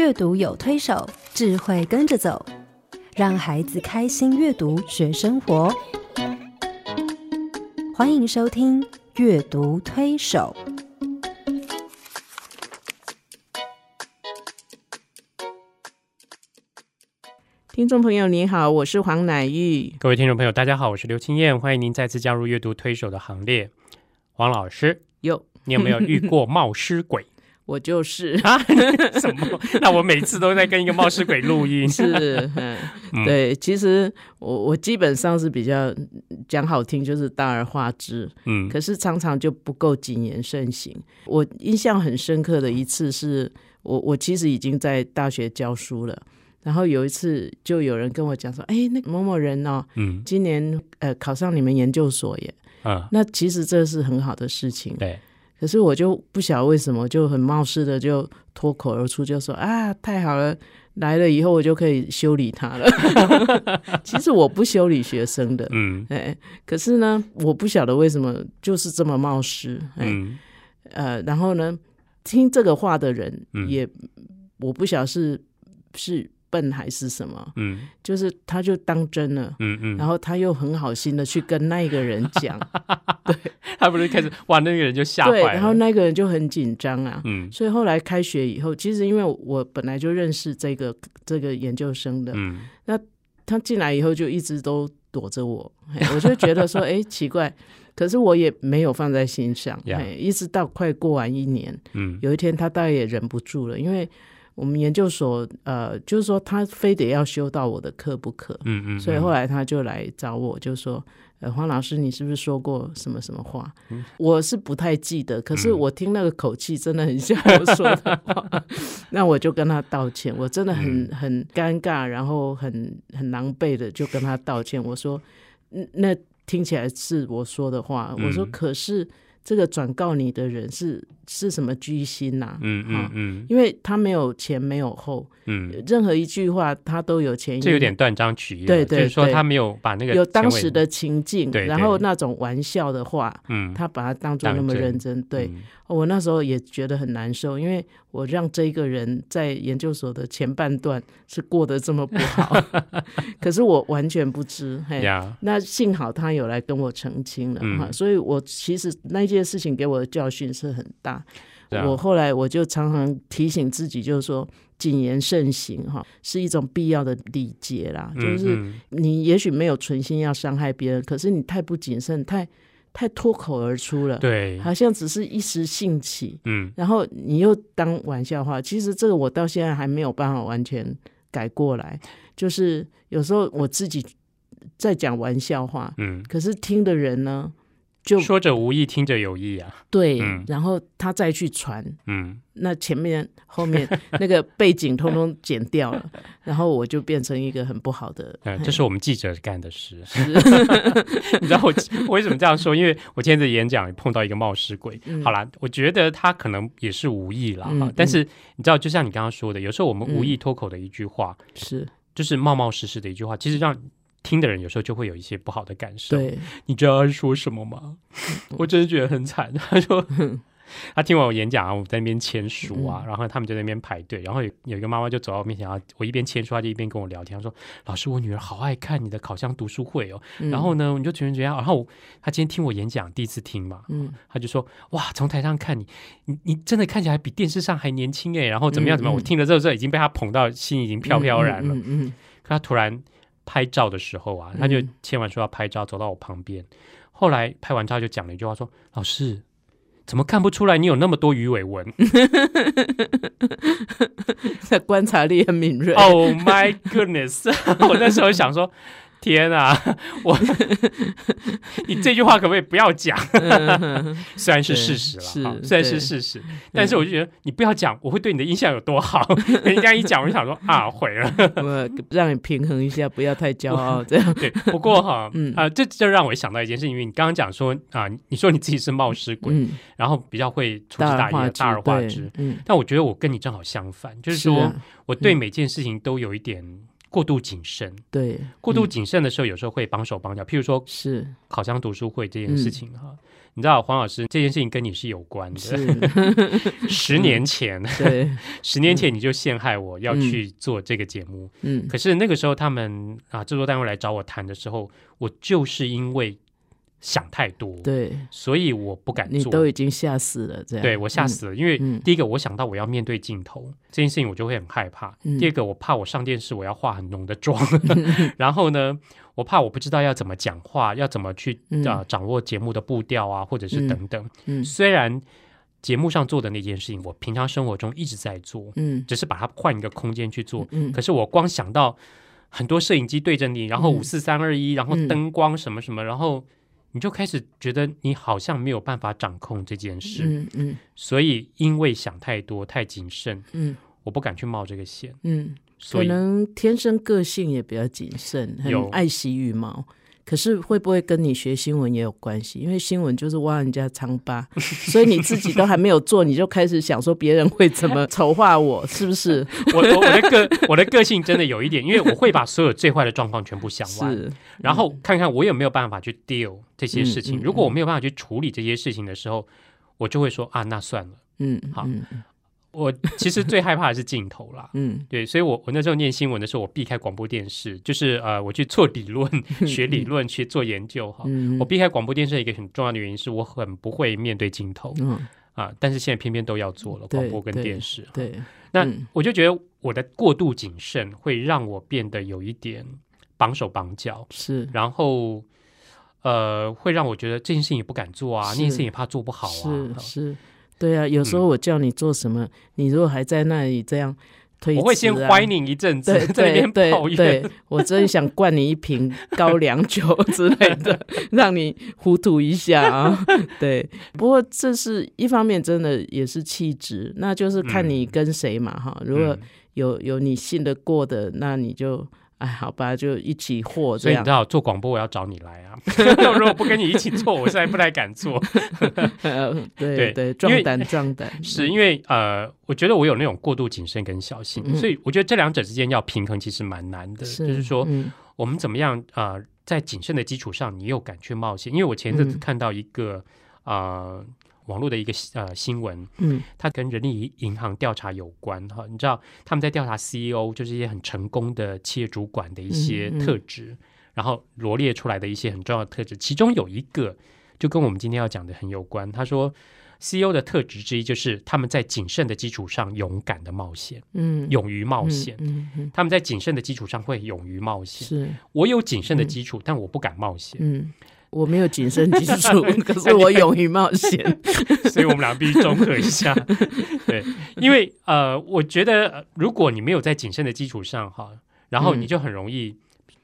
阅读有推手，智慧跟着走，让孩子开心阅读学生活。欢迎收听《阅读推手》。听众朋友，你好，我是黄乃玉。各位听众朋友，大家好，我是刘青燕，欢迎您再次加入阅读推手的行列。黄老师，有你有没有遇过 冒失鬼我就是啊？什么？那我每次都在跟一个冒失鬼录音。是，嗯，对，其实我我基本上是比较讲好听，就是大而化之，嗯可是常常就不够谨言慎行。我印象很深刻的一次是，我我其实已经在大学教书了，然后有一次就有人跟我讲说，哎，那某某人哦，嗯今年呃考上你们研究所耶。啊，那其实这是很好的事情，对，可是我就不晓得为什么，就很冒失的就脱口而出，就说啊，太好了，来了以后我就可以修理他了。其实我不修理学生的，嗯。哎，可是呢，我不晓得为什么就是这么冒失，哎，嗯。呃，然后呢，听这个话的人嗯。也，我不晓得是是笨还是什么，嗯。就是他就当真了。嗯嗯，然后他又很好心的去跟那个人讲，他不是开始哇，那个人就吓坏。然后那个人就很紧张啊，嗯。所以后来开学以后，其实因为我本来就认识这个这个研究生的，嗯。那他进来以后就一直都躲着我，我就觉得说，哎，奇怪，可是我也没有放在心上一直到快过完一年，嗯。有一天他大概也忍不住了，因为我们研究所呃，就是说他非得要修到我的课不可，嗯嗯，所以后来他就来找我，就说：“呃，黄老师，你是不是说过什么什么话？”我是不太记得，可是嗯我听那个口气真的很像我说的话，那我就跟他道歉。我真的很嗯很尴尬，然后很很狼狈的就跟他道歉。我说：“嗯那听起来是我说的话。”我说：“嗯可是这个转告你的人是是什么居心呐、嗯嗯嗯。因为他没有前没有后，嗯，任何一句话他都有前因这有点断章取义了。对对就是说他没有把那个有当时的情境，对对。然后那种玩笑的话，嗯，他把它当做那么认真。对、嗯。我那时候也觉得很难受，因为我让这一个人在研究所的前半段是过得这么不好，可是我完全不知。嘿，呀，那幸好他有来跟我澄清了嗯。哈，所以我其实那件事情给我的教训是很大。啊我后来我就常常提醒自己，就是说谨言慎行哈，是一种必要的礼节啦。就是嗯你也许没有存心要伤害别人，可是你太不谨慎，太太脱口而出了，对，好像只是一时兴起，嗯然后你又当玩笑话。其实这个我到现在还没有办法完全改过来，就是有时候我自己在讲玩笑话，嗯，可是听的人呢就说者无意，听者有意啊。对，嗯然后他再去传，嗯那前面后面 那个背景通通剪掉了，然后我就变成一个很不好的。嗯，这是我们记者干的事。你知道我我为什么这样说？因为我今天的演讲也碰到一个冒失鬼。嗯好啦，我觉得他可能也是无意啦，嗯哈但是你知道，就像你刚刚说的，有时候我们无意脱口的一句话，是，就是冒冒失失的一句话，其实让听的人有时候就会有一些不好的感受。对，你知道他说什么吗？我真的觉得很惨。他说。他听完我演讲啊，我在那边签书啊，然后他们就在那边排队，然后有有一个妈妈就走到我面前，啊我一边签书，她就一边跟我聊天，她说：“老师，我女儿好爱看你的烤箱读书会哦。嗯然后呢，你就觉得觉得，然后我她今天听我演讲，第一次听嘛，嗯她就说：哇，从台上看你，你你真的看起来比电视上还年轻哎。然后怎么样怎么样，我听了之后，这已经被她捧到心已经飘飘然了。嗯嗯嗯可她突然拍照的时候啊，他就嗯签完书要拍照，走到我旁边。后来拍完照就讲了一句话说：“老师，怎么看不出来你有那么多鱼尾纹 那观察力很敏锐。？”Oh my goodness！我那时候想说。天啊，我 你这句话可不可以不要讲？虽然是事实了，哈虽然是事实，但是我就觉得你不要讲，我会对你的印象有多好。人家一讲，我就想说啊，毁了。我让你平衡一下，不要太骄傲，这样。对，不过哈，嗯啊，这就让我想到一件事，因为你刚刚讲说啊，你说你自己是冒失鬼，嗯，然后比较会粗枝大叶、大而化之，大而化之。嗯，但我觉得我跟你正好相反，就是说、啊我对每件事情都有一点过度谨慎。对，过度嗯。谨慎的时候，有时候会绑手绑脚。譬如说是。考箱读书会这件事情哈，你知道黄老师这件事情跟你是有关的。十年前，对，十年前你就陷害我要去做这个节目，嗯。可是那个时候他们啊制作单位来找我谈的时候，我就是因为想太多，对，所以我不敢你做。都已经吓死了，这样，对我吓死了，因为嗯第一个我想到我要面对镜头这件事情，我就会很害怕；嗯。第二个我怕我上电视我要化很浓的妆，然后呢，我怕我不知道要怎么讲话，要怎么去嗯。啊、掌握节目的步调啊，或者是等等。嗯虽然节目上做的那件事情，我平常生活中一直在做，嗯。只是把它换一个空间去做。嗯。可是我光想到很多摄影机对着你，然后嗯。五四三二一，然后嗯。灯光什么什么，然后你就开始觉得你好像没有办法掌控这件事。嗯嗯所以因为想太多、太谨慎，嗯我不敢去冒这个险。嗯，所以可能天生个性也比较谨慎，很有爱惜羽毛。可是会不会跟你学新闻也有关系？因为新闻就是挖人家疮疤，所以你自己都还没有做，你就开始想说别人会怎么丑化我，是不是？我我我的个我的个性真的有一点，因为我会把所有最坏的状况全部想完，是，然后看看我有没有办法去 deal 这些事情。嗯嗯如果我没有办法去处理这些事情的时候，我就会说啊，那算了。嗯，好嗯我其实最害怕的是镜头啦。嗯对，所以我我那时候念新闻的时候，我避开广播电视，就是呃，我去做理论、学理论、去做研究哈。嗯，我避开广播电视一个很重要的原因是我很不会面对镜头嗯，啊，但是现在偏偏都要做了广播跟电视。对，那嗯我就觉得我的过度谨慎会让我变得有一点绑手绑脚，是然后呃，会让我觉得这件事情也不敢做啊，那件事情也怕做不好啊。是哈是，对啊，有时候我叫你做什么，你如果还在那里这样推、我会先怀你一阵子，对 在那边对抱怨。我真想灌你一瓶高粱酒之类的，让你糊涂一下啊。对，不过这是一方面，真的也是气质，那就是看你跟谁嘛哈。如果嗯有有你信得过的，那你就哎好吧，就一起和这样所以你知。道做广播我要找你来啊，如果不跟你一起做，我实在不太敢做。呃对对壮胆壮胆。是因为呃，我觉得我有那种过度谨慎跟小心，嗯所以我觉得这两者之间要平衡其实蛮难的。就是说，嗯我们怎么样啊、呃在谨慎的基础上，你又敢去冒险？因为我前阵子嗯看到一个呃网络的一个呃新闻，嗯它跟人力银行调查有关哈。你知道他们在调查 CEO，就是一些很成功的企业主管的一些嗯嗯特质，然后罗列出来的一些很重要的特质，其中有一个就跟我们今天要讲的很有关。他说。CEO 的特质之一就是他们在谨慎的基础上勇敢的冒险，嗯，勇于冒险。嗯嗯他们在谨慎的基础上会勇于冒嗯险。是我有谨慎的基础，但我不敢冒险，嗯。我没有谨慎基础，可是我勇于冒险。所以我们俩必须综合一下。对，因为呃，我觉得、呃如果你没有在谨慎的基础上哈，然后嗯你就很容易，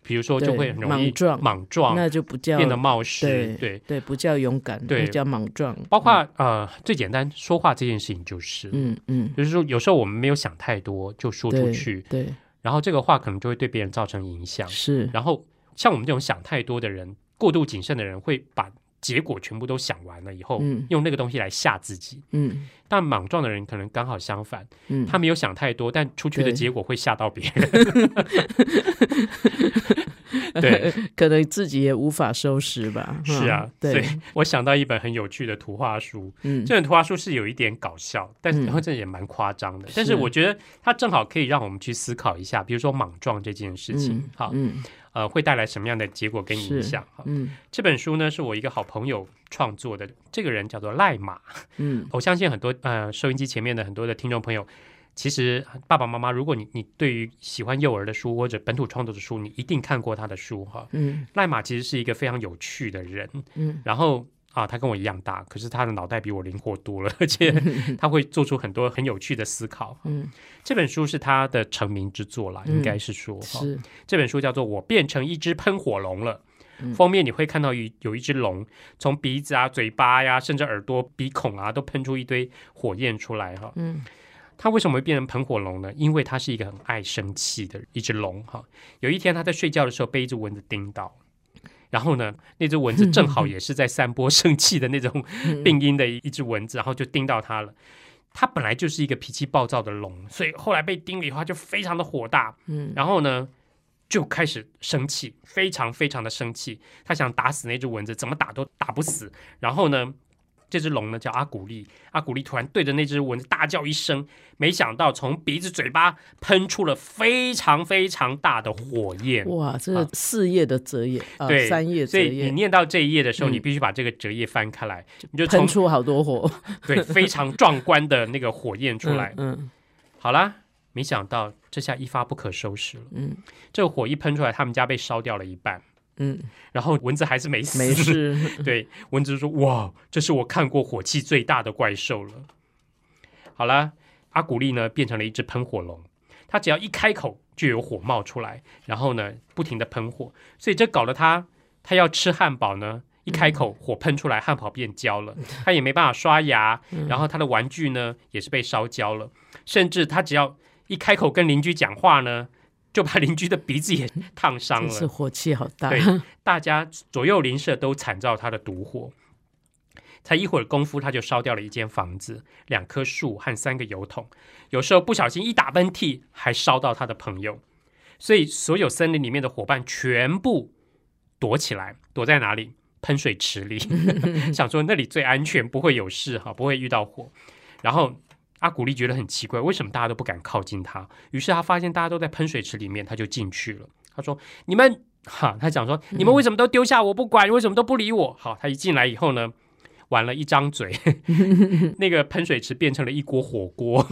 比如说就对会很容易莽撞莽撞，那就不叫变得冒失。对对，对，不叫勇敢，对那叫莽撞。包括呃最简单说话这件事情就是，嗯嗯，就是说有时候我们没有想太多就说出对去，对然后这个话可能就会对别人造成影响。是，然后像我们这种想太多的人，过度谨慎的人，会把结果全部都想完了以后，嗯用那个东西来吓自己。嗯但莽撞的人可能刚好相反，嗯，他没有想太多，但出去的对结果会吓到别人。对，可能自己也无法收拾吧。是啊嗯，对所以，我想到一本很有趣的图画书，嗯这本图画书是有一点搞笑，但是嗯然后这也蛮夸张的。但是是我觉得它正好可以让我们去思考一下，比如说莽撞这件事情，嗯好，嗯呃，会带来什么样的结果跟影响？哈，嗯这本书呢是我一个好朋友创作的，这个人叫做赖马。嗯我相信很多呃收音机前面的很多的听众朋友，其实爸爸妈妈，如果你你对于喜欢幼儿的书或者本土创作的书，你一定看过他的书哈。嗯赖马其实是一个非常有趣的人，嗯然后啊，他跟我一样大，可是他的脑袋比我灵活多了，而且 他会做出很多很有趣的思考。嗯，这本书是他的成名之作啦，嗯应该是说哈。是这本书叫做《我变成一只喷火龙了》。嗯封面你会看到有有一只龙从鼻子啊、嘴巴呀、甚至耳朵、鼻孔啊，都喷出一堆火焰出来哈。嗯它为什么会变成喷火龙呢？因为它是一个很爱生气的一只龙哈。有一天它在睡觉的时候被一只蚊子叮到，然后呢，那只蚊子正好 也是在散播生气的那种嗯病因的一一只蚊子，然后就叮到它了。它本来就是一个脾气暴躁的龙，所以后来被叮了以后，它就非常的火大，嗯然后呢，就开始生气，非常非常的生气。他想打死那只蚊子，怎么打都打不死。然后呢，这只龙呢叫阿古丽，阿古丽突然对着那只蚊子大叫一声，没想到从鼻子、嘴巴喷出了非常非常大的火焰。哇，这是四页的折页，啊对三页折所以你，念到这一页的时候，嗯。你必须把这个折页翻开来，你就从喷出好多火。对非常壮观的那个火焰出来。嗯。好啦，没想到这下一发不可收拾了。嗯。这个火一喷出来，他们家被烧掉了一半，嗯，然后蚊子还是没死。没。事，对，蚊子说：“哇，这是我看过火气最大的怪兽了。”好了，阿古丽呢变成了一只喷火龙，它只要一开口就有火冒出来，然后呢不停的喷火，所以这搞得它，它要吃汉堡呢。一开口，火喷出来，汉堡变焦了，它也没办法刷牙，然后它的玩具呢也是被烧焦了，甚至它只要一开口跟邻居讲话呢，就把邻居的鼻子也烫伤了。是火气好大。对大家左右邻舍都惨遭他的毒火。才一会儿功夫，他就烧掉了一间房子、两棵树和三个油桶。有时候不小心一打喷嚏，还烧到他的朋友。所以，所有森林里面的伙伴全部躲起来，躲在哪里？喷水池里，想说那里最安全，不会有事哈，不会遇到火。然后阿古丽觉得很奇怪，为什么大家都不敢靠近他？于是他发现大家都在喷水池里面，他就进去了。他说：“你们哈，他讲说你们为什么都丢下我不管？为什么都不理我？”好，他一进来以后呢，玩了一张嘴，那个喷水池变成了一锅火锅，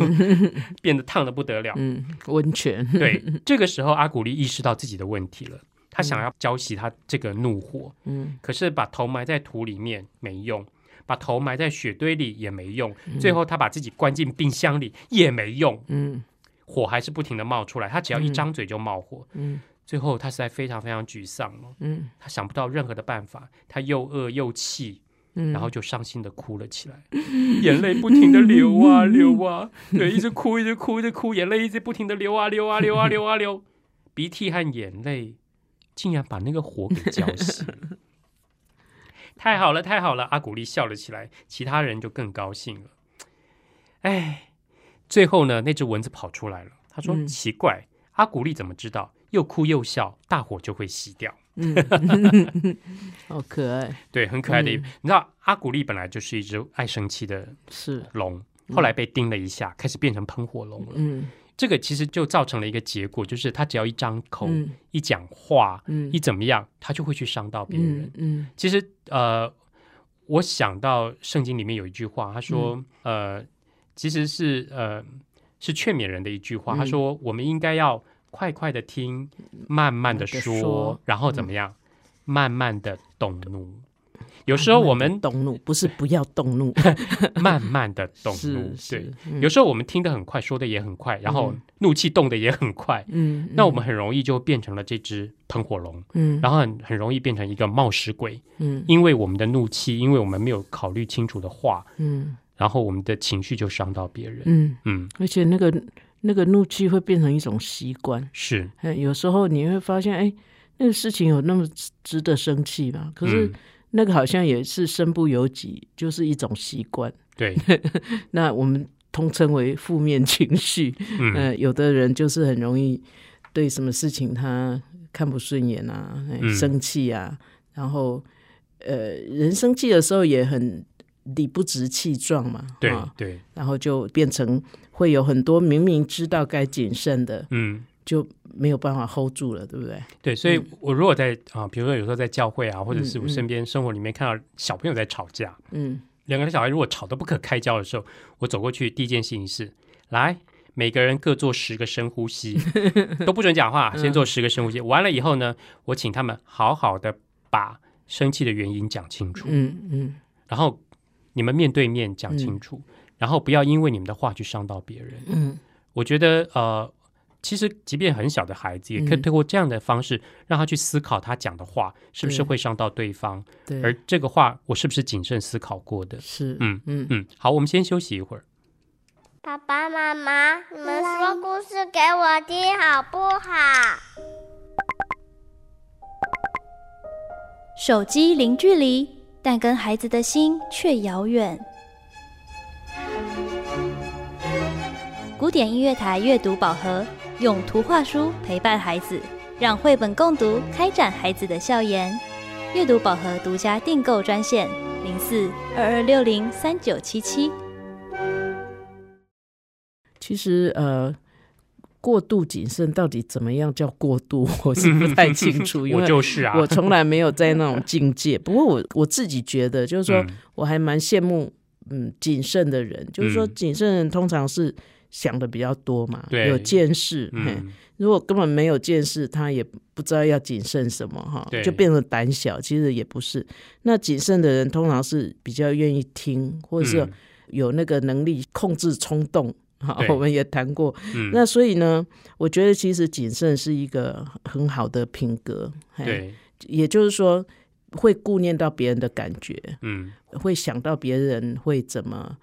变得烫的不得了。嗯，温泉，对，这个时候阿古丽意识到自己的问题了，他想要浇熄他这个怒火，嗯可是把头埋在土里面没用，把头埋在雪堆里也没用，最后他把自己关进冰箱里也没用，嗯。火还是不停的冒出来，他只要一张嘴就冒火。嗯。最后他实在非常非常沮丧了，嗯。他想不到任何的办法，他又饿又气，嗯，然后就伤心的哭了起来，眼泪不停的流啊流啊，对，一直哭一直哭一直哭，眼泪一直不停的流啊流啊流啊流啊流，鼻涕和眼泪竟然把那个火给浇熄了。太好了，太好了！阿古丽笑了起来，其他人就更高兴了。哎，最后呢，那只蚊子跑出来了。他说：“嗯奇怪，阿古丽怎么知道又哭又笑，大火就会熄掉？”嗯，好可爱，对，很可爱的你知道，阿古丽本来就是一只爱生气的是，龙，后来被叮了一下，开始变成喷火龙了。嗯这个其实就造成了一个结果，就是他只要一张口、嗯。一讲话、嗯。一怎么样，他就会去伤到别人。嗯嗯。其实，呃，我想到圣经里面有一句话，他说，嗯。呃，其实是呃是劝勉人的一句话，嗯。他说我们应该要快快的听，慢慢的说，说然后怎么样，慢慢的懂怒。有时候我们动怒不是不要动怒，慢慢的动怒，对，，嗯。有时候我们听得很快，说的也很快，然后怒气动的也很快，嗯，那我们很容易就变成了这只喷火龙，嗯。然后很很容易变成一个冒失鬼，嗯。因为我们的怒气，因为我们没有考虑清楚的话，嗯。然后我们的情绪就伤到别人。嗯，嗯，而且那个那个怒气会变成一种习惯，是，哎，有时候你会发现，哎，那个事情有那么值值得生气吗？可是嗯那个好像也是身不由己，就是一种习惯。对，那我们通称为负面情绪。嗯，呃，有的人就是很容易对什么事情他看不顺眼啊，生气啊，然后呃，人生气的时候也很理不直气壮嘛，对啊对，然后就变成会有很多明明知道该谨慎的，嗯。就没有办法 hold 住了，对不对？对，所以我如果在啊，比如说有时候在教会啊，或者是我身边生活里面看到小朋友在吵架，嗯两个小孩如果吵得不可开交的时候，我走过去第一件事情是，来，每个人各做十个深呼吸，都不准讲话，先做十个深呼吸。完了以后呢，我请他们好好的把生气的原因讲清楚，嗯嗯然后你们面对面讲清楚，然后不要因为你们的话去伤到别人。嗯我觉得呃。其实，即便很小的孩子，也可以嗯通过这样的方式，让他去思考他讲的话是不是对会伤到对方，对，而这个话我是不是谨慎思考过的。是嗯嗯嗯，好，我们先休息一会儿。爸爸妈妈，你们说故事给我听好不好？手机零距离，但跟孩子的心却遥远。古典音乐台阅读宝盒，用图画书陪伴孩子，让绘本共读开展孩子的笑颜。阅读宝盒独家订购专线：零四二二六零三九七七。其实呃，过度谨慎到底怎么样叫过度，我是不太清楚，因我就是啊，我从来没有在那种境界。不过我我自己觉得，就是说嗯我还蛮羡慕嗯谨慎的人，就是说嗯谨慎人通常是想的比较多嘛，有见识。嗯，如果根本没有见识，他也不知道要谨慎什么哈，就变成胆小。其实也不是。那谨慎的人通常是比较愿意听，或者是嗯有那个能力控制冲动。好，我们也谈过。嗯那所以呢，我觉得其实谨慎是一个很好的品格。对，也就是说会顾念到别人的感觉，嗯会想到别人会怎么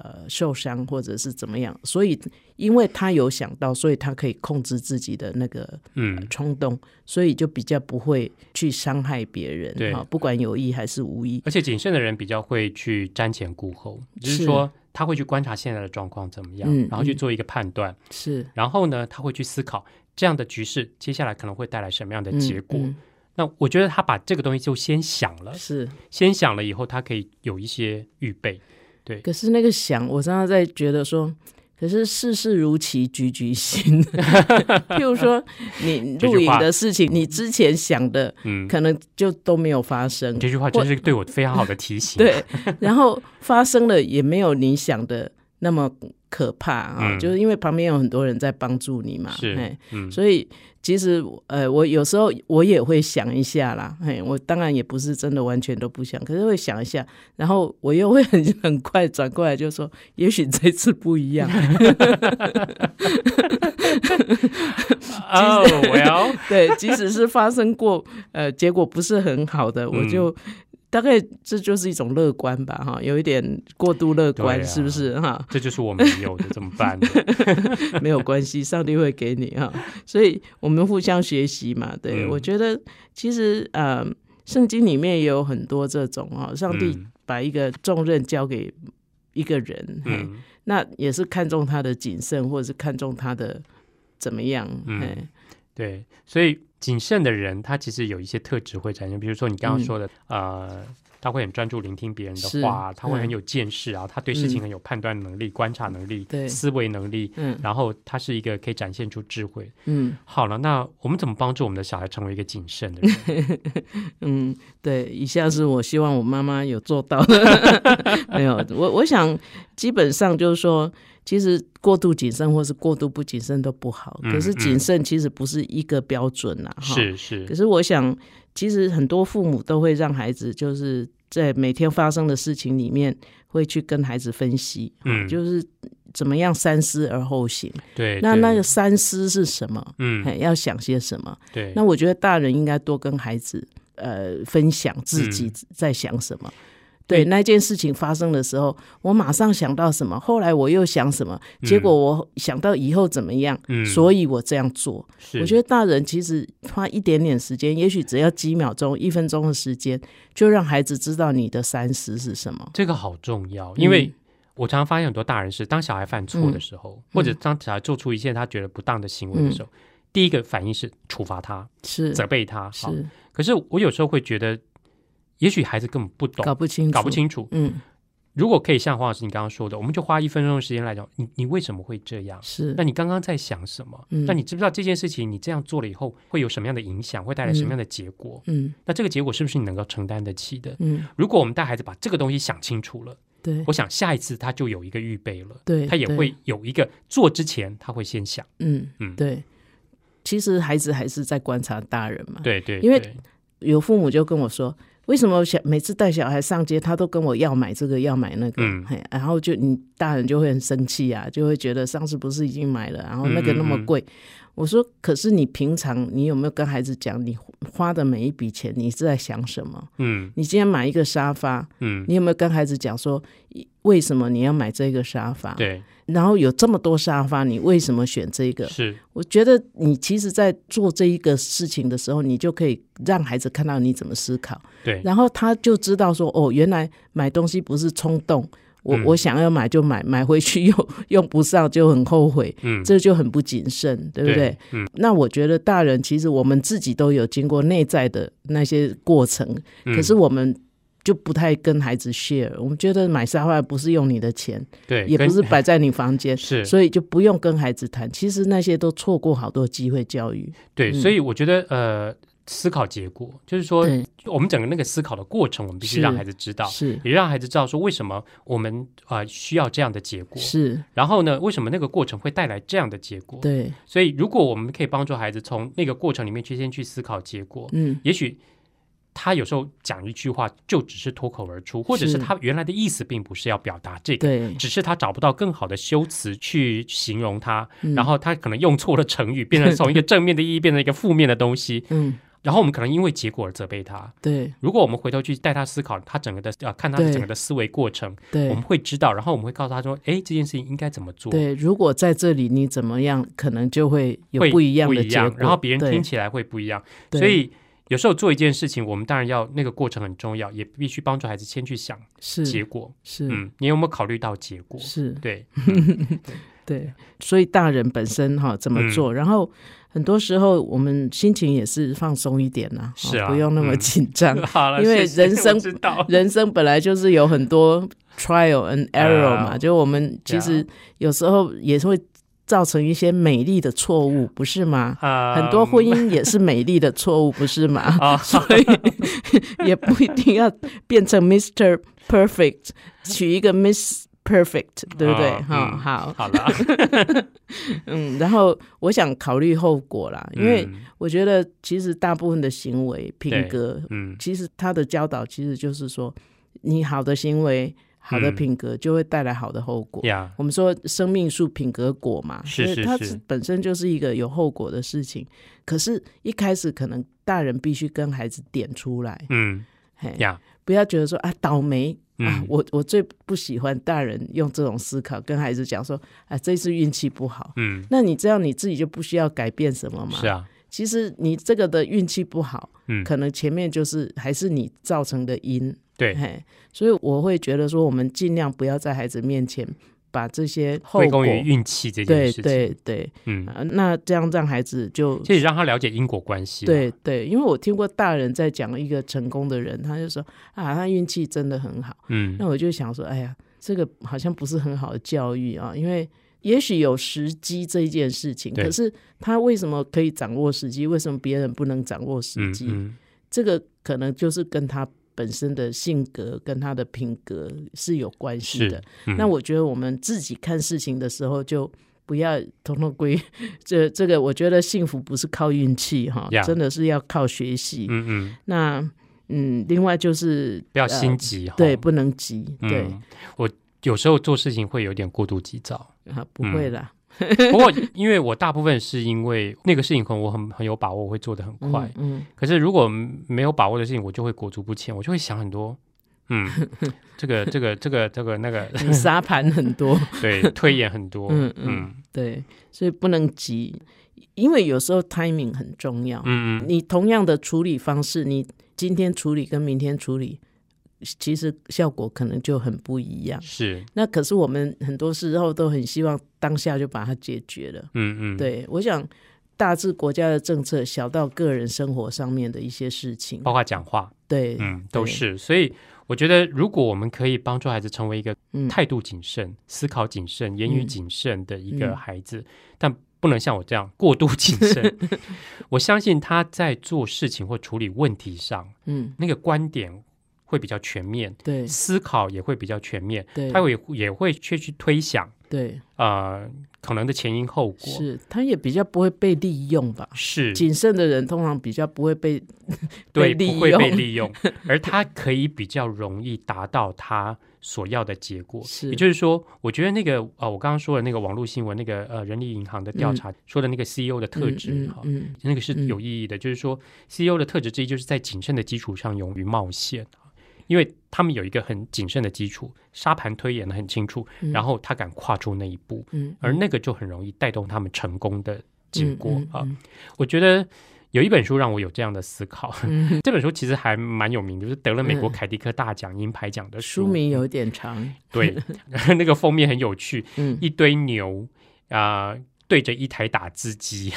呃受伤或者是怎么样。所以因为他有想到，所以他可以控制自己的那个嗯，冲动，所以就比较不会去伤害别人。对哈，不管有意还是无意。而且谨慎的人比较会去瞻前顾后，就是是说他会去观察现在的状况怎么样，然后去做一个判断，是然后呢，他会去思考这样的局势接下来可能会带来什么样的结果。嗯那我觉得他把这个东西就先想了嗯，是。先想了以后，他可以有一些预备。可是那个想，我常常在觉得说，可是事事如棋，局局新。譬如说，你录影的事情，你之前想的嗯，可能就都没有发生，这句话真是对我非常好的提醒。对，然后发生了也没有你想的那么可怕啊，嗯。就是因为旁边有很多人在帮助你嘛，是，嗯，所以其实呃，我有时候我也会想一下啦，嘿，我当然也不是真的完全都不想，可是会想一下，然后我又会很很快转过来就说，也许这次不一样，哦，well，对，即使是发生过呃结果不是很好的，我就。大概这就是一种乐观吧，哈，有一点过度乐观，啊是不是哈？这就是我没有的，怎么办呢？没有关系，上帝会给你哈。所以我们互相学习嘛。对、嗯我觉得其实呃，圣经里面也有很多这种哈，上帝嗯把一个重任交给一个人，嘿嗯那也是看重他的谨慎，或者是看重他的怎么样，嗯嘿对，所以谨慎的人，他其实有一些特质会产生，比如说你刚刚说的，呃，他会很专注聆听别人的话，他会很嗯。有见识啊，他对事情嗯。很有判断能力、观察能力、对。思维能力，嗯。然后他是一个可以展现出智慧。嗯。好了，那我们怎么帮助我们的小孩成为一个谨慎的人？嗯，对，以下是我希望我妈妈有做到的。没有，我我想基本上就是说，其实过度谨慎或是过度不谨慎都不好。嗯可是谨嗯慎其实不是一个标准呐，哈。是是可，是我想，其实很多父母都会让孩子就是在每天发生的事情里面，会去跟孩子分析，嗯就是怎么样三思而后行。对，那那个三思是什么？嗯，要想些什么？对，那我觉得大人应该多跟孩子呃分享自己嗯在想什么。对那件事情发生的时候，我马上想到什么，后来我又想什么，结果我想到以后怎么样，嗯。所以我这样做。是。我觉得大人其实花一点点时间，也许只要几秒钟、一分钟的时间，就让孩子知道你的三思是什么。这个好重要，因为嗯我常常发现很多大人是当小孩犯错的时候，或者当小孩做出一些他觉得不当的行为的时候，第一个反应是处罚他、是。责备他。是。可是我有时候会觉得，也许孩子根本不懂，搞不清楚，搞不。清楚。嗯，如果可以像黄老师你刚刚说的，我们就花一分钟的时间来讲，你你为什么会这样？是那你刚刚在想什么？嗯那你知不知道这件事情你这样做了以后会有什么样的影响，会带来什么样的结果？嗯那这个结果是不是你能够承担得起的？嗯，如果我们带孩子把这个东西想清楚了，对我想下一次他就有一个预备了，对，他也会有一个做之前他会先想，嗯嗯对。其实孩子还是在观察大人嘛。对对，因为对有父母就跟我说，为什么小每次带小孩上街，他都跟我要买这个要买那个，嗯嘿，然后就你大人就会很生气啊，就会觉得上次不是已经买了，然后那个那么嗯贵。我说，可是你平常你有没有跟孩子讲，你花的每一笔钱你是在想什么？嗯你今天买一个沙发，嗯，你有没有跟孩子讲说，为什么你要买这个沙发？，对，然后有这么多沙发，你为什么选这个？是我觉得你其实，在做这一个事情的时候，你就可以让孩子看到你怎么思考，对，然后他就知道说，哦，原来买东西不是冲动，我嗯我想要买就买，买回去又 用不上就很后悔，嗯，这就很不谨慎，对不对？？嗯那我觉得大人其实我们自己都有经过内在的那些过程，嗯可是我们就不太跟孩子 share。我们觉得买沙发不是用你的钱，对，也不是摆在你房间，是，所以就不用跟孩子谈。其实那些都错过好多机会教育。对，嗯所以我觉得呃，思考结果就是说，我们整个那个思考的过程，我们必须让孩子知道，是也让孩子知道说为什么我们啊、呃需要这样的结果，是，然后呢，为什么那个过程会带来这样的结果？对，所以如果我们可以帮助孩子从那个过程里面去先去思考结果，嗯，也许。他有时候讲一句话就只是脱口而出，或者是是。他原来的意思并不是要表达这个，对，只是他找不到更好的修辞去形容它，嗯。然后他可能用错了成语，变成从一个正面的意义变成一个负面的东西，嗯，然后我们可能因为结果而责备他。对。如果我们回头去带他思考他整个的啊，看他的整个的思维过程，对。我们会知道，然后我们会告诉他说，哎，这件事情应该怎么做，对。如果在这里你怎么样，可能就会有会不一样的结果，然后别人听起来会不一样。对。所以有时候做一件事情，我们当然要那个过程很重要，也必须帮助孩子先去想是结果。是。嗯，你有没有考虑到结果？是，对，对，所以大人本身哈怎么嗯。做，然后很多时候我们心情也是放松一点呐、是啊不用那么嗯紧张。好了，因为人生 人生本来就是有很多 trial and error 嘛，啊就我们其实有时候也是会造成一些美丽的错误，不是吗？啊很多婚姻也是美丽的错误，不是吗？啊，所以也不一定要变成 Mr. Perfect，取一个 Miss Perfect，对不对？啊哈、嗯好，好了，嗯，然后我想考虑后果啦，因为嗯我觉得其实大部分的行为品格，嗯其实他的教导其实就是说，你好的行为、好的嗯品格就会带来好的后果。呀，我们说生命树品格果嘛，所以它是是是是本身就是一个有后果的事情。可是，一开始可能大人必须跟孩子点出来，嗯嘿，呀，不要觉得说啊倒霉啊嗯，我我最不喜欢大人用这种思考跟孩子讲说啊这次运气不好。嗯，那你这样你自己就不需要改变什么嘛？是啊，其实你这个的运气不好，嗯，可能前面就是还是你造成的因。对，嘿，所以我会觉得说，我们尽量不要在孩子面前把这些后果归功，于运气这件事情，对对、嗯，啊那这样让孩子就可以让他了解因果关系，，对对，因为我听过大人在讲一个成功的人，他就说啊，他运气真的很好。嗯那我就想说，哎呀，这个好像不是很好的教育啊，因为也许有时机这一件事情，可是他为什么可以掌握时机？为什么别人不能掌握时机？嗯嗯，这个可能就是跟他本身的性格跟他的品格是有关系的。那我觉得我们自己看事情的时候，就不要统统归这这个。我觉得幸福不是靠运气哈真的是要靠学习。嗯嗯，那嗯，另外就是不要呃心急哈，对，不能急，对嗯。我有时候做事情会有点过度急躁，啊，不会啦，不过因为我大部分是因为那个事情可能我很很有把握，我会做的很快。嗯，嗯可是如果没有把握的事情，我就会裹足不前，我就会想很多。嗯，这个这个这个这个那个，沙盘很多，对，推演很多。嗯嗯嗯，对，所以不能急，因为有时候 timing 很重要。嗯嗯，你同样的处理方式，你今天处理跟明天处理，其实效果可能就很不一样。是，那可是我们很多时候都很希望当下就把它解决了。嗯嗯，，对，我想大至国家的政策，小到个人生活上面的一些事情，包括讲话，对，嗯，都，是。所以我觉得，如果我们可以帮助孩子成为一个嗯态度谨慎、思考谨慎、言语嗯谨慎的一个嗯孩子，但不能像我这样过度谨慎。我相信他在做事情或处理问题上，嗯，那个观点会比较全面，对思考也会比较全面，对，他会也会去去推想对，呃可能的前因后果。是，他也比较不会被利用吧。是，谨慎的人通常比较不会被 对，不会被利用，而他可以比较容易达到他所要的结果。是也就是说，我觉得那个呃，我刚刚说的那个网络新闻，那个呃人力银行的调查、说的那个 CEO 的特质哈、嗯那个是嗯有意义的。就是说，CEO 的特质之一就是在谨慎的基础上勇于冒险。因为他们有一个很谨慎的基础，沙盘推演的很清楚，嗯。然后他敢跨出那一步，嗯，而那个就很容易带动他们成功的结果、啊。我觉得有一本书让我有这样的思考，嗯。这本书其实还蛮有名的，就是得了美国嗯凯迪克大奖银牌奖的书。名有点长，对，那个封面很有趣，嗯。一堆牛啊、对着一台打字机，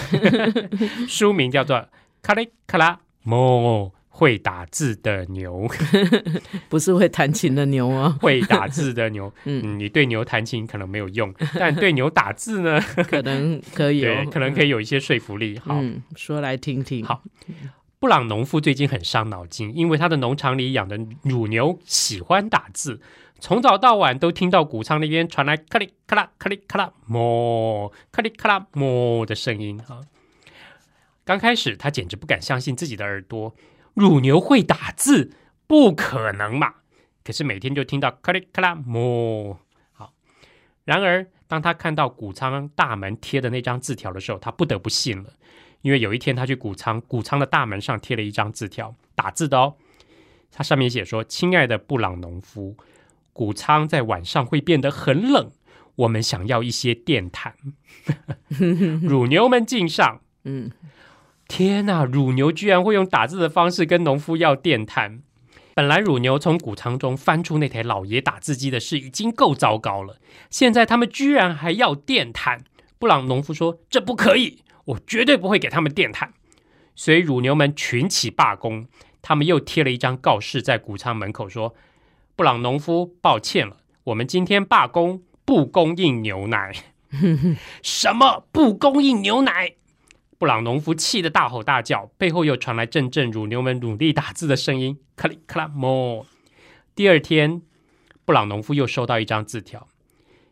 书名叫做《卡里卡拉莫会打字的牛》，不是会弹琴的牛啊，会打字的牛。嗯，嗯，你对牛弹琴可能没有用，但对牛打字呢，可能可以对，哦，可能可以有一些说服力。好，嗯，说来听听。好布朗农夫最近很伤脑筋，因为他的农场里养的乳牛喜欢打字，从早到晚都听到谷仓那边传来咔哩咔啦咔哩咔啦么咔哩咔啦么的声音啊。刚开始他简直不敢相信自己的耳朵，乳牛会打字，不可能嘛！可是每天就听到咔哩咔啦么。好，然而当他看到谷仓大门贴的那张字条的时候，他不得不信了。因为有一天他去谷仓，谷仓的大门上贴了一张字条，打字的哦。它上面写说：“亲爱的布朗农夫，谷仓在晚上会变得很冷，我们想要一些电毯。乳牛们敬上。”嗯，天哪！乳牛居然会用打字的方式跟农夫要电毯。本来乳牛从谷仓中翻出那台老爷打字机的事已经够糟糕了，现在他们居然还要电毯。布朗农夫说：“这不可以，我绝对不会给他们电毯。”所以乳牛们群起罢工，他们又贴了一张告示在谷仓门口说：“布朗农夫，抱歉了，我们今天罢工，不供应牛奶。” 什么不供应牛奶？布朗农夫气得大吼大叫，背后又传来阵阵乳牛们努力打字的声音，咔里咔啦哞。第二天，布朗农夫又收到一张字条，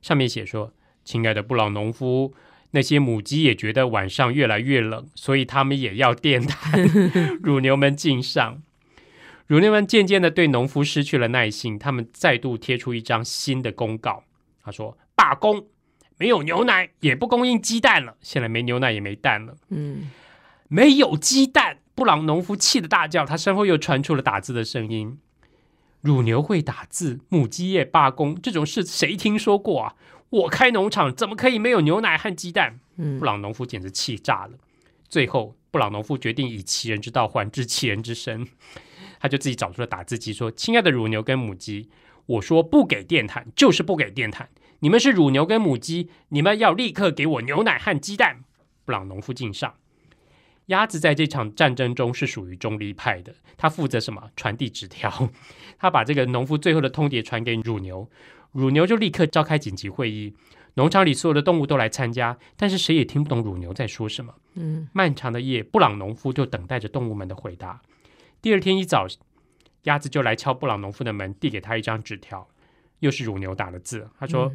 上面写说：“亲爱的布朗农夫，那些母鸡也觉得晚上越来越冷，所以他们也要电毯。”乳牛们敬上。乳牛们渐渐的对农夫失去了耐心，他们再度贴出一张新的公告，他说：“罢工。”没有牛奶，也不供应鸡蛋了。现在没牛奶也没蛋了。嗯，没有鸡蛋，布朗农夫气得大叫。他身后又传出了打字的声音。乳牛会打字，母鸡也罢工，这种事谁听说过啊？我开农场怎么可以没有牛奶和鸡蛋？嗯布朗农夫简直气炸了。最后，布朗农夫决定以其人之道还治其人之身，他就自己找出了打字机，说：“亲爱的乳牛跟母鸡，我说不给电毯就是不给电毯。你们是乳牛跟母鸡，你们要立刻给我牛奶和鸡蛋。”布朗农夫敬上。鸭子在这场战争中是属于中立派的，他负责什么？传递纸条。他把这个农夫最后的通牒传给乳牛，乳牛就立刻召开紧急会议。农场里所有的动物都来参加，但是谁也听不懂乳牛在说什么。嗯，漫长的夜，布朗农夫就等待着动物们的回答。第二天一早，鸭子就来敲布朗农夫的门，递给他一张纸条，又是乳牛打的字。他说：“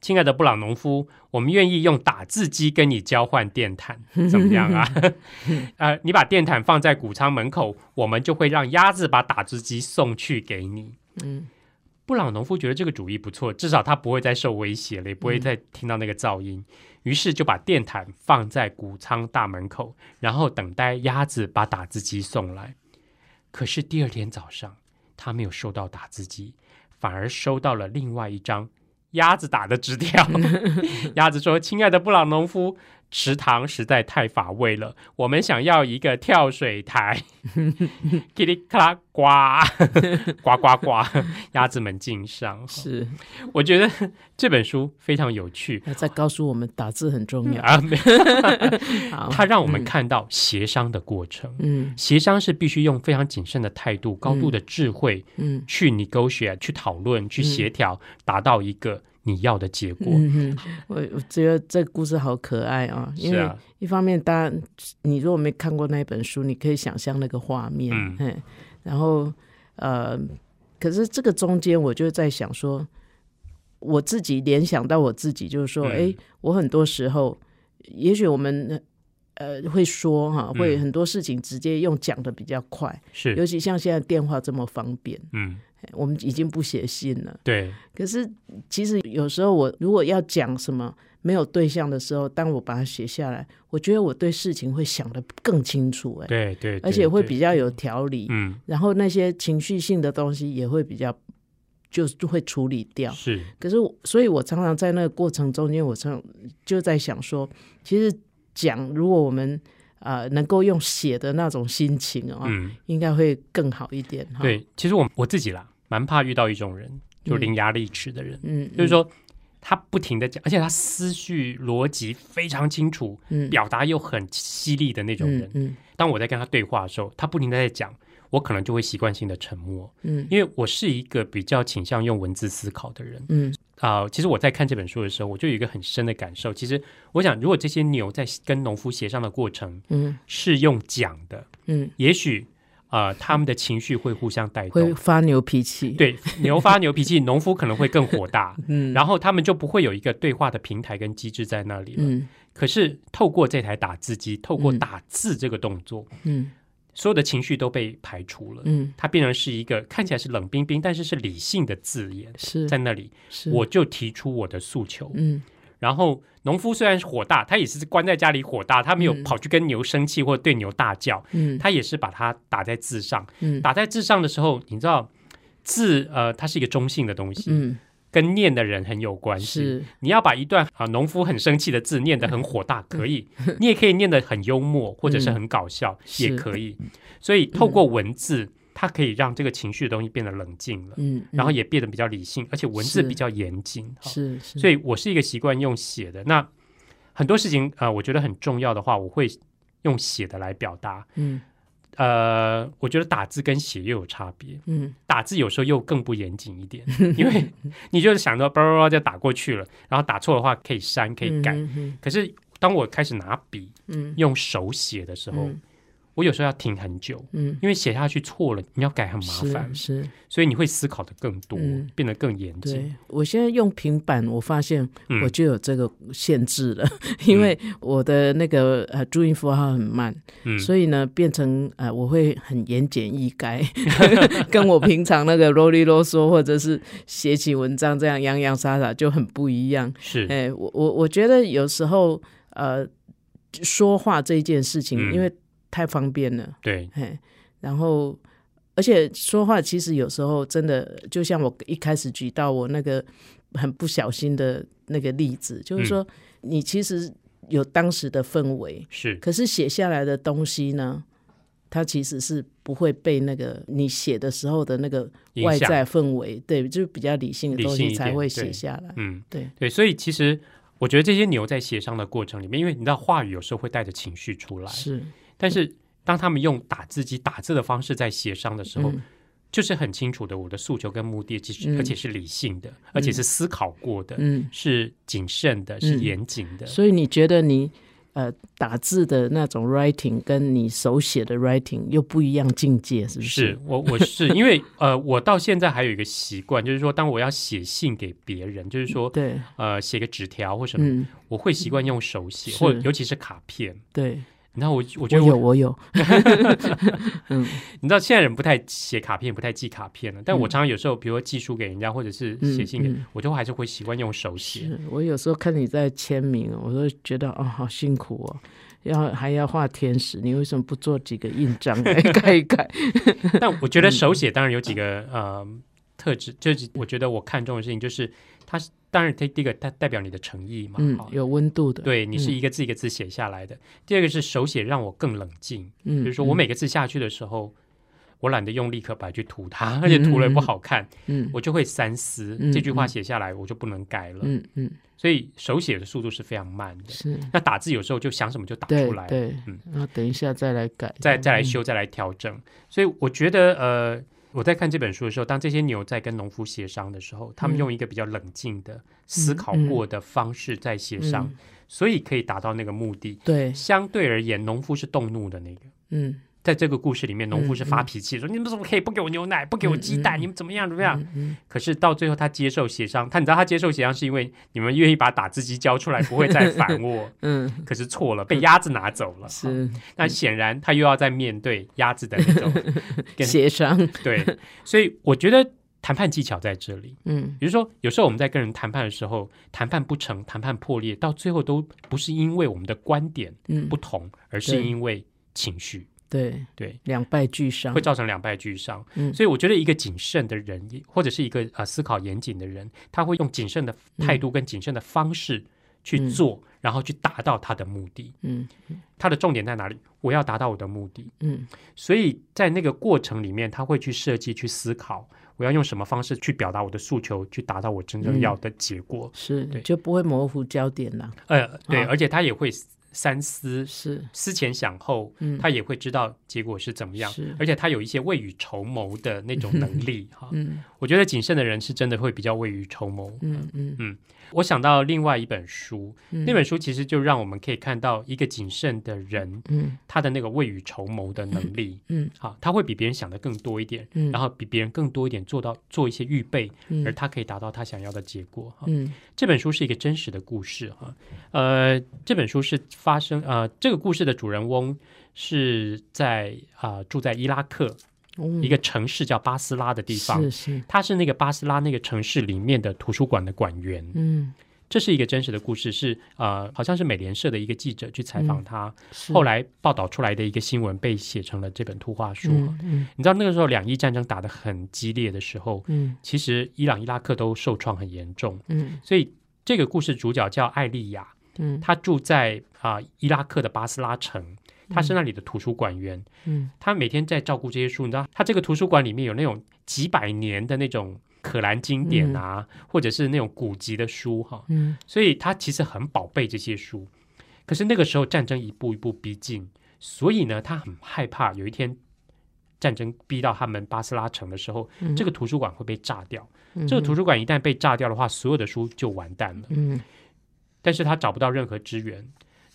亲爱的布朗农夫，我们愿意用打字机跟你交换电毯，怎么样啊？呃，你把电毯放在谷仓门口，我们就会让鸭子把打字机送去给你。”嗯，布朗农夫觉得这个主意不错，至少他不会再受威胁了，也不会再听到那个噪音。于是就把电毯放在谷仓大门口，然后等待鸭子把打字机送来。可是第二天早上，他没有收到打字机，反而收到了另外一张鸭子打的直条。鸭子说：“亲爱的布朗农夫，池塘实在太乏味了，我们想要一个跳水台。”叽里咔啦呱，呱呱呱，鸭子们敬上。是，我觉得这本书非常有趣。要再告诉我们打字很重要。啊，没。好，它让我们看到协商的过程。嗯。协商是必须用非常谨慎的态度、高度的智慧嗯。去 negotiate、去讨论、去协调，达到一个你要的结果。嗯，我我觉得这个故事好可爱啊，因为一方面，当然你如果没看过那本书，你可以想象那个画面，嗯，然后呃，可是这个中间我就在想说，我自己联想到我自己，就是说，嗯。哎、我很多时候，也许我们呃会说哈，会嗯。很多事情直接用讲的比较快，是。尤，其像现在电话这么方便，嗯，我们已经不写信了。对，可是其实有时候我如果要讲什么没有对象的时候，当我把它写下来，我觉得我对事情会想得更清楚、哎，对对，而且会比较有条理，嗯，然后那些情绪性的东西也会比较就就会处理掉。是，可是我，所以我常常在那个过程中间，我常就在想说，其实讲如果我们呃能够用写的那种心情啊，嗯，应该会更好一点哈。，对，其实我我自己啦，蛮怕遇到一种人，就伶牙俐齿的人，嗯，就是说他不停的讲，而且他思绪逻辑非常清楚，嗯，表达又很犀利的那种人。嗯当我在跟他对话的时候，他不停的在讲，我可能就会习惯性的沉默，嗯。因为我是一个比较倾向用文字思考的人。嗯。啊、其实我在看这本书的时候，我就有一个很深的感受。其实我想，如果这些牛在跟农夫协商的过程嗯。是用讲的，嗯，也许呃他们的情绪会互相带动会动。发牛脾气。，对，牛发牛脾气，农夫可能会更火大，嗯，然后他们就不会有一个对话的平台跟机制在那里了。嗯可是透过这台打字机，透过嗯打字这个动作，嗯所有的情绪都被排除了。嗯，它变成是一个看起来是冷冰冰，但是是理性的字眼是在那里，是我就提出我的诉求。嗯然后农夫虽然是火大，他也是关在家里火大，他没有嗯跑去跟牛生气或者对牛大叫，嗯他也是把它打在字上。嗯打在字上的时候，你知道字呃，它是一个中性的东西，嗯跟念的人很有关系。是你要把一段啊农夫很生气的字念得很火大，可以；你也可以念得很幽默，或者是很搞笑，是也可以。所以透过文字，它可以让这个情绪的东西变得冷静了，嗯，然后也变得比较理性，而且文字比较严谨。是是，所以我是一个习惯用写的。那很多事情啊、呃我觉得很重要的话，我会用写的来表达。嗯呃，我觉得打字跟写又有差别。嗯打字有时候又更不严谨一点，因为你就是想到叭叭叭就打过去了，然后打错的话可以删可以改。嗯可是当我开始拿笔嗯用手写的时候，嗯我有时候要停很久，嗯，因为写下去错了，你要改很麻烦，是是，所以你会思考的更多，嗯。变得更严谨。我现在用平板，我发现嗯。我就有这个限制了，因为我的那个呃注音符号很慢，嗯，所以呢变成呃我会很言简意赅，跟我平常那个啰里啰嗦或者是写起文章这样洋洋洒洒就很不一样。是，哎，我我我觉得有时候呃说话这一件事情，嗯。因为太方便了，对，嘿，然后而且说话其实有时候真的，就像我一开始举到我那个很不小心的那个例子，就是说你其实有当时的氛围，是，可是写下来的东西呢，它其实是不会被那个你写的时候的那个外在氛围，对，就是比较理性的东西才会写下来。嗯，对，对，所以其实我觉得这些牛在协商的过程里面，因为你知道话语有时候会带着情绪出来，是，但是当他们用打字机打字的方式在协商的时候，嗯。就是很清楚的我的诉求跟目的，其实、嗯。而且是理性的，而且是思考过的，嗯，是谨慎的，是嗯严谨的。所以你觉得你呃打字的那种 writing 跟你手写的 writing 又不一样境界，是不是？是我，我是因为呃，我到现在还有一个习惯，就是说，当我要写信给别人，就是说，对，呃，写个纸条或什么，嗯，我会习惯用手写，或尤其是卡片。对，然后我我我有，觉得我，我有，你知道现在人不太写卡片，不太寄卡片了。但我常常有时候，比如说寄书给人家，或者是写信给，嗯嗯我就还是会习惯用手写。我有时候看你在签名，我都觉得哦，好辛苦哦，要还要画天使，你为什么不做几个印章来 盖一盖？但我觉得手写当然有几个呃特质，就是我觉得我看重的事情就是它是当然它第一个代代表你的诚意嘛，嗯，有温度的，对你是嗯。一个字一个字写下来的。第二个是手写让我更冷静，嗯，比如说我每个字下去的时候，我懒得用立可白去涂它，而且涂了也不好看，嗯。我就会三思。嗯这句话嗯。写下来我就不能改了，嗯嗯。所以手写的速度是非常慢的。是，那打字有时候就想什么就打出来，对，嗯。然后等一下再来改，再再来嗯修，再来调整。所以我觉得，呃，我在看这本书的时候，当这些牛在跟农夫协商的时候，他们嗯用一个比较冷静的、思考过的方式在协商，嗯所以可以达到那个目的。对，相对而言，农夫是动怒的那个。嗯，在这个故事里面，农夫是发嗯脾气，说你们怎么可以不给我牛奶，不给我鸡蛋，你们怎么样怎么样？嗯可是到最后，他接受协商，他你知道他接受协商是因为你们愿意把打字机交出来，不会再反我。嗯，可是错了，被鸭子拿走了。是那显然他又要再面对鸭子的那种 跟协商，对，所以我觉得谈判技巧在这里。嗯比如说，有时候我们在跟人谈判的时候，谈判不成，谈判破裂，到最后都不是因为我们的观点嗯不，同，而是因为情绪，对，对，两败俱伤会，造成两败俱伤。嗯所以我觉得一个谨慎的人，或者是一个呃思考严谨的人，他会用谨慎的态度跟谨慎的方式去做，然后去达到他的目的。嗯他的重点在哪里？我要达到我的目的。嗯所以在那个过程里面，他会去设计、去思考，我要用什么方式去表达我的诉求，去达到我真正要的结果。是对就不会模糊焦点了。呃，对，啊而且他也会三思，是。思前想后，嗯。他也会知道结果是怎么样，而且他有一些未雨绸缪的那种能力哈。嗯。我觉得谨慎的人是真的会比较未雨绸缪。嗯嗯。嗯我想到另外一本书，嗯。那本书其实就让我们可以看到一个谨慎的人嗯。他的那个未雨绸缪的能力。嗯。好，他会比别人想的更多一点，嗯，然后比别人更多一点做到做一些预备，嗯。而他可以达到他想要的结果哈。嗯。这本书是一个真实的故事哈，呃，这本书是发生呃，这个故事的主人翁是在啊、住在伊拉克。嗯一个城市叫巴斯拉的地方，是是。他是那个巴斯拉那个城市里面的图书馆的馆员。嗯。这是一个真实的故事，是呃，好像是美联社的一个记者去采访他，是。后来报道出来的一个新闻被写成了这本图画书。嗯嗯。你知道那个时候两伊战争打得很激烈的时候，嗯。其实伊朗、伊拉克都受创很严重，嗯。所以这个故事主角叫艾丽亚，嗯。她住在啊、伊拉克的巴斯拉城，她是那里的图书馆员，嗯他每天在照顾这些书。你知道，他这个图书馆里面有那种几百年的那种可兰经典啊，或者是那种古籍的书哈，嗯所以他其实很宝贝这些书。可是那个时候战争一步一步逼近，所以呢，他很害怕有一天。战争逼到他们巴斯拉城的时候，嗯这个图书馆会被炸掉。嗯这个图书馆一旦被炸掉的话，所有的书就完蛋了。嗯但是他找不到任何支援，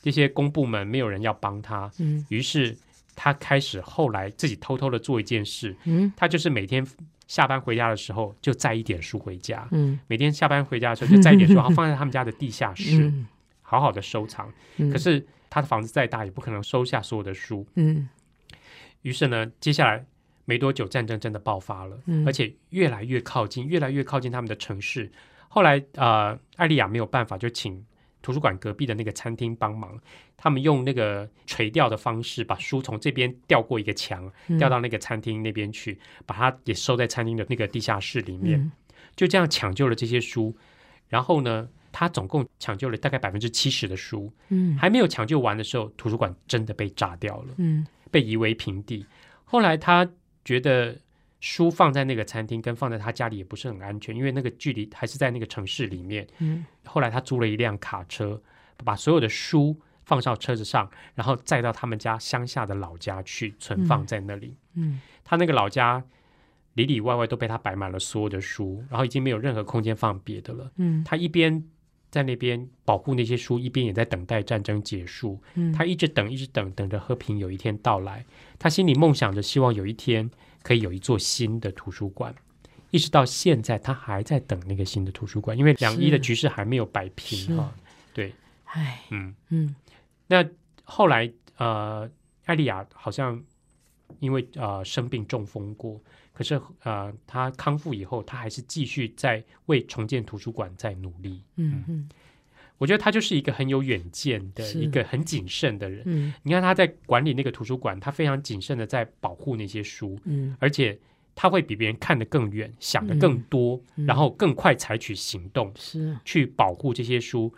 这些公部门没有人要帮他，嗯于是他开始后来自己偷偷的做一件事，嗯他就是每天下班回家的时候就载一点书回家，嗯每天下班回家的时候就载一点书，然后放在他们家的地下 室，嗯好好的收藏。嗯，可是他的房子再大，也不可能收下所有的书。嗯于是呢，接下来没多久，战争真的爆发了，嗯而且越来越靠近，越来越靠近他们的城市。后来，呃，艾丽亚没有办法，就请图书馆隔壁的那个餐厅帮忙。他们用那个垂钓的方式，把书从这边吊过一个墙，吊到那个餐厅那边去，把它也收在餐厅的那个地下室里面。嗯就这样抢救了这些书。然后呢，他总共抢救了大概百分之七十的书，嗯还没有抢救完的时候，图书馆真的被炸掉了。嗯被夷为平地。后来他觉得书放在那个餐厅跟放在他家里也不是很安全，因为那个距离还是在那个城市里面。嗯后来他租了一辆卡车，把所有的书放上车子上，然后载到他们家乡下的老家去存放在那里。嗯他那个老家里里外外都被他摆满了所有的书，然后已经没有任何空间放别的了。嗯他一边在那边保护那些书，一边也在等待战争结束。嗯，他一直等，一直等，等着和平有一天到来。他心里梦想着，希望有一天可以有一座新的图书馆。一直到现在，他还在等那个新的图书馆，因为两伊的局势还没有摆平是。哈。对，唉嗯，嗯。那后来呃，艾丽亚好像因为呃生病中风过，可是呃，他康复以后，他还是继续在为重建图书馆在努力。嗯。嗯我觉得他就是一个很有远见的一个很谨慎的人。嗯。你看他在管理那个图书馆，他非常谨慎的在保护那些书，嗯。而且他会比别人看得更远，想得更多，嗯。然后更快采取行动是。去保护这些书。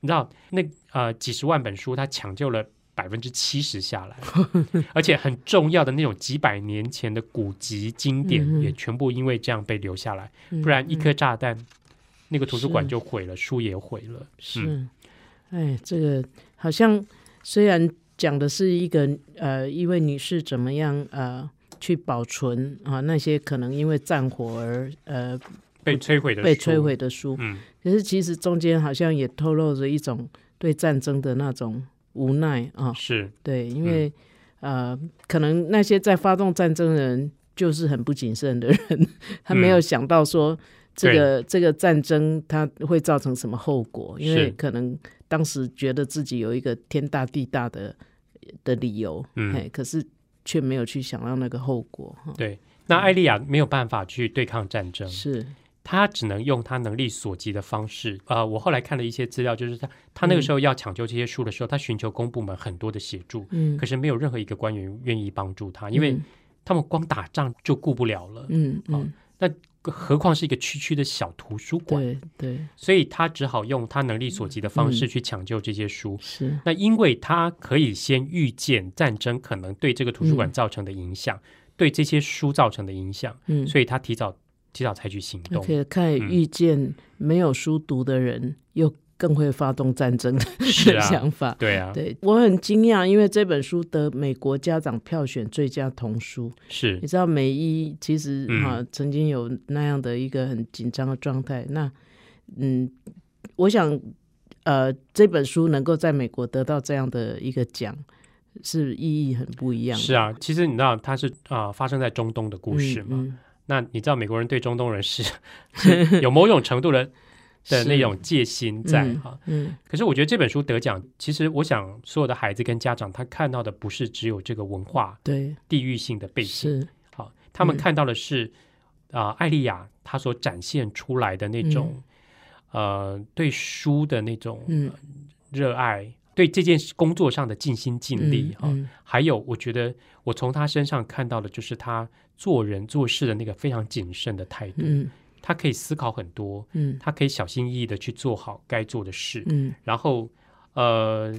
你知道那呃几十万本书，他抢救了百分之七十下来，而且很重要的那种几百年前的古籍经典也全部因为这样被留下来，嗯不然一嗯。颗炸弹，那个图书馆就毁了，书也毁了。嗯是，哎，这个好像虽然讲的是一个呃一位女士怎么样呃去保存啊那些可能因为战火而呃被摧毁的书被摧毁的书，嗯，可是其实中间好像也透露着一种对战争的那种无奈啊，是对，因嗯为、呃可能那些在发动战争的人就是很不谨慎的人，他没有嗯想到说。这个这个战争它会造成什么后果？因为可能当时觉得自己有一个天大地大的的理由，嗯，可是却没有去想到那个后果哈。对。那艾丽亚没有办法去对抗战争，是，她只能用她能力所及的方式。呃，我后来看了一些资料，就是她她那个时候要抢救这些书的时候，他寻求公部门很多的协助，嗯可是没有任何一个官员愿意帮助他，因为嗯他们光打仗就顾不了了。嗯嗯何况是一个区区的小图书馆，对对。所以他只好用他能力所及的方式嗯。去抢救这些书。是，那因为他可以先预见战争可能对这个图书馆嗯。造成的影响，对这些书造成的影响，嗯，所以他提早提早采取行动。可以看嗯。遇见没有书读的人，又更会发动战争的啊 想法。对啊，对我很惊讶，因为这本书得美国家长票选最佳童书。是你知道美一其实嗯哈、曾经有那样的一个很紧张的状态。那嗯，我想呃这本书能够在美国得到这样的一个奖，是意义很不一样。是啊。其实你知道，它是啊、发生在中东的故事嘛。嗯那你知道美国人对中东人是 是有某种程度的的那种戒心在嗯哈、嗯。可是我觉得这本书得奖，其实我想所有的孩子跟家长他看到的不是只有这个文化对，地域性的背景，好，他们嗯看到的是啊、艾丽亚她所展现出来的那种、呃对书的那种热爱，对这件事工作上的尽心尽力哈、嗯。还有我觉得我从他身上看到的就是他做人做事的那个非常谨慎的态度，嗯他可以思考很多，嗯。他可以小心翼翼的去做好该做的事，嗯。然后呃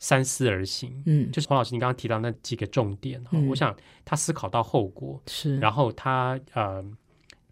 三思而行。嗯，就是黄老师你刚刚提到那几个重点哈、嗯。我想他思考到后果，是，然后他呃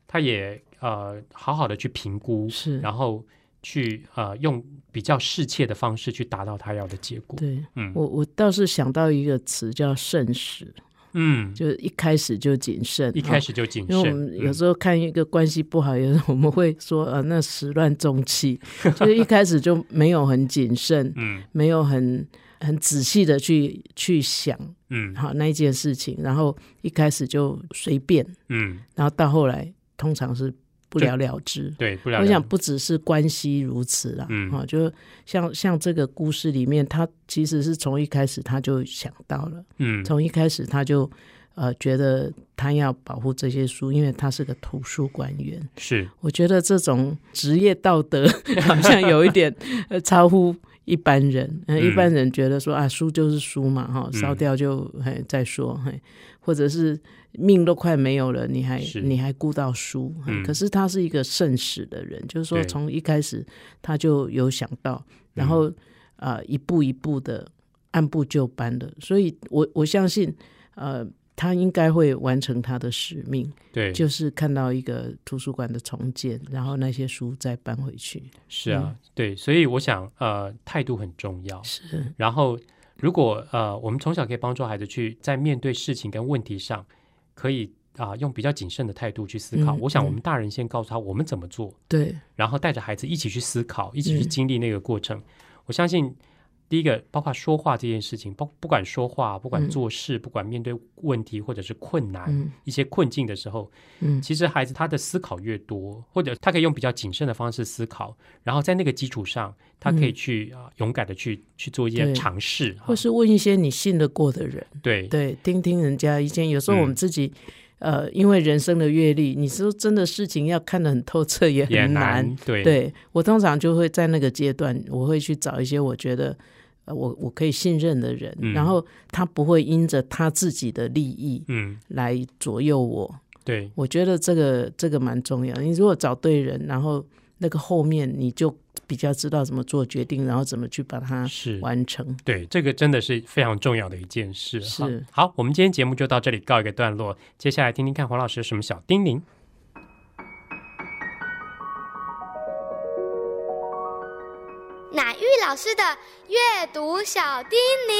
他也呃好好的去评估，是，然后去呃用比较适切的方式去达到他要的结果。对。嗯。我我倒是想到一个词叫慎始，嗯，就是一开始就谨慎，一开哦始就谨慎因为我们有时候看一个关系不好，有时候我们会说啊，那始乱终弃，就是一开始就没有很谨慎，嗯。没有很很仔细的去去想嗯。好那一件事情，然后一开始就随便，嗯，然后到后来通常是不了了之。对，不了我想不只是关系如此啦，嗯啊，就像像这个故事里面，他其实是从一开始他就想到了，嗯从一开始他就呃觉得他要保护这些书，因为他是个图书馆员。是我觉得这种职业道德 好像有一点呃超乎一般人。一般人觉得说啊，书就是书嘛，哈，嗯烧掉就嘿再说，嘿，或者是命都快没有了，你还是你还顾到书？嗯可是他是一个慎始的人，就是说从一开始他就有想到，然后啊、呃一步一步的按部就班的，所以我我相信呃。他应该会完成他的使命，对，就是看到一个图书馆的重建，然后那些书再搬回去。是啊，对，所以我想呃态度很重要。是，然后如果呃我们从小可以帮助孩子去在面对事情跟问题上，可以啊、用比较谨慎的态度去思考。嗯我想我嗯们大人先告诉他我们怎么做，对，然后带着孩子一起去思考，一起去嗯经历那个过程。我相信，第一个包括说话这件事情，不不管说话，不管嗯做事，不管面对问题或者是困难、嗯。一些困境的时候，嗯。其实孩子他的思考越多，或者他可以用比较谨慎的方式思考，然后在那个基础上，他可以去啊、勇敢的去去做一些尝试，或是问一些你信得过的人，对。对，听听人家意见。有时候嗯。我们自己，呃，因为人生的阅历，你说真的事情要看得很透彻也也很难。难，对对我通常就会在那个阶段，我会去找一些我觉得。呃，我我可以信任的人，嗯然后他不会因着他自己的利益嗯来左右我，对我觉得这个这个蛮重要。你如果找对人，然后那个后面你就比较知道怎么做决定，然后怎么去把它是。完成。对，这个真的是非常重要的一件事。是好，我们今天节目就到这里告一个段落。接下来听听看黄老师有什么小叮咛。乃玉老师的阅读小叮咛。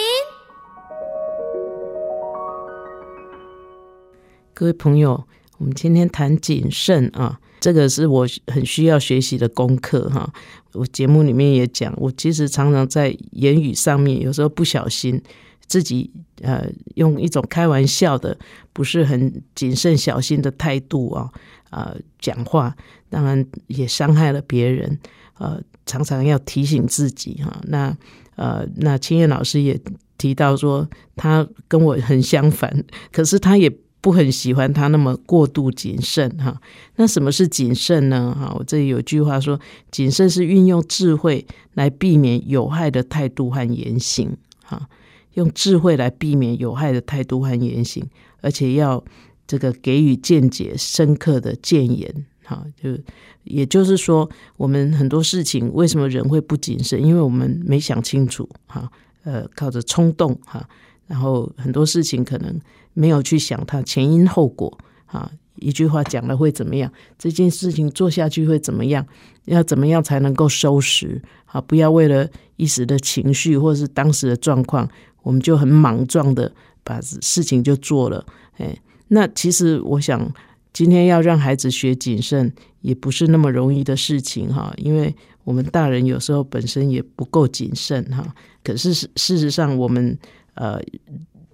各位朋友，我们今天谈谨慎啊，这个是我很需要学习的功课哈、我节目里面也讲，我其实常常在言语上面，有时候不小心自己呃用一种开玩笑的、不是很谨慎小心的态度啊啊、呃讲话，当然也伤害了别人。呃，常常要提醒自己哈、那呃，那青燕老师也提到说，他跟我很相反，可是他也不很喜欢他那么过度谨慎哈。那什么是谨慎呢？哈，我这里有句话说，谨慎是运用智慧来避免有害的态度和言行哈，用智慧来避免有害的态度和言行，而且要。这个给予见解深刻的谏言。哈，就也就是说，我们很多事情为什么人会不谨慎？因为我们没想清楚。哈，呃，靠着冲动。哈，然后很多事情可能没有去想它前因后果。哈，一句话讲了会怎么样？这件事情做下去会怎么样？要怎么样才能够收拾？啊，不要为了一时的情绪或是当时的状况，我们就很莽撞的把事情就做了。哎，那其实我想。今天要让孩子学谨慎，也不是那么容易的事情哈，因为我们大人有时候本身也不够谨慎哈。可是事实上，我们呃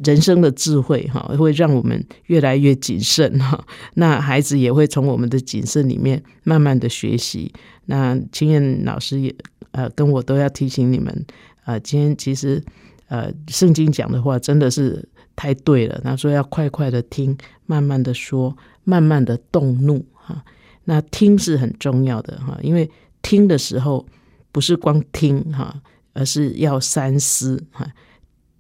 人生的智慧哈，会让我们越来越谨慎哈。那孩子也会从我们的谨慎里面慢慢的学习。那青燕老师也呃跟我都要提醒你们啊，今天其实呃圣经讲的话真的是太对了。他说要快快的听，慢慢的说。慢慢的动怒哈，那听是很重要的哈，因为听的时候不是光听哈，而是要三思哈。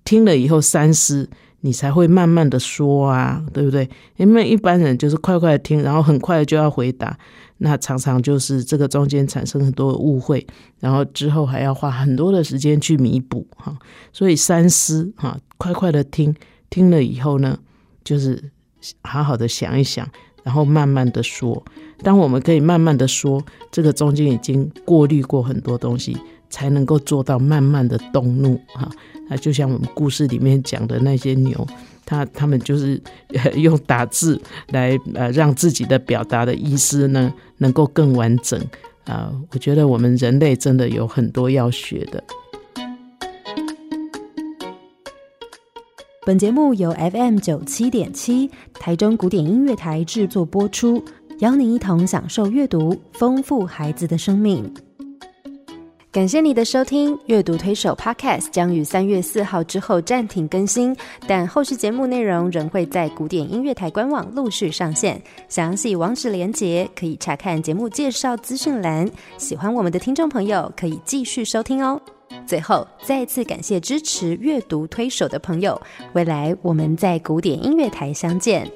听了以后三思，你才会慢慢的说啊，对不对？因为一般人就是快快的听，然后很快就要回答，那常常就是这个中间产生很多的误会，然后之后还要花很多的时间去弥补哈。所以三思哈，快快的听，听了以后呢，就是。好好的想一想，然后慢慢的说。当我们可以慢慢的说，这个中间已经过滤过很多东西，才能够做到慢慢的动怒哈。那就像我们故事里面讲的那些牛，他他们就是 用打字来呃让自己的表达的意思呢能够更完整啊。我觉得我们人类真的有很多要学的。本节目由 FM 九七点七台中古典音乐台制作播出，邀您一同享受阅读，丰富孩子的生命。感谢你的收听，阅读推手 Podcast 将于三月四号之后暂停更新，但后续节目内容仍会在古典音乐台官网陆续上线，详细网址连接可以查看节目介绍资讯栏。喜欢我们的听众朋友可以继续收听哦。最后，再次感谢支持阅读推手的朋友。未来我们在古典音乐台相见。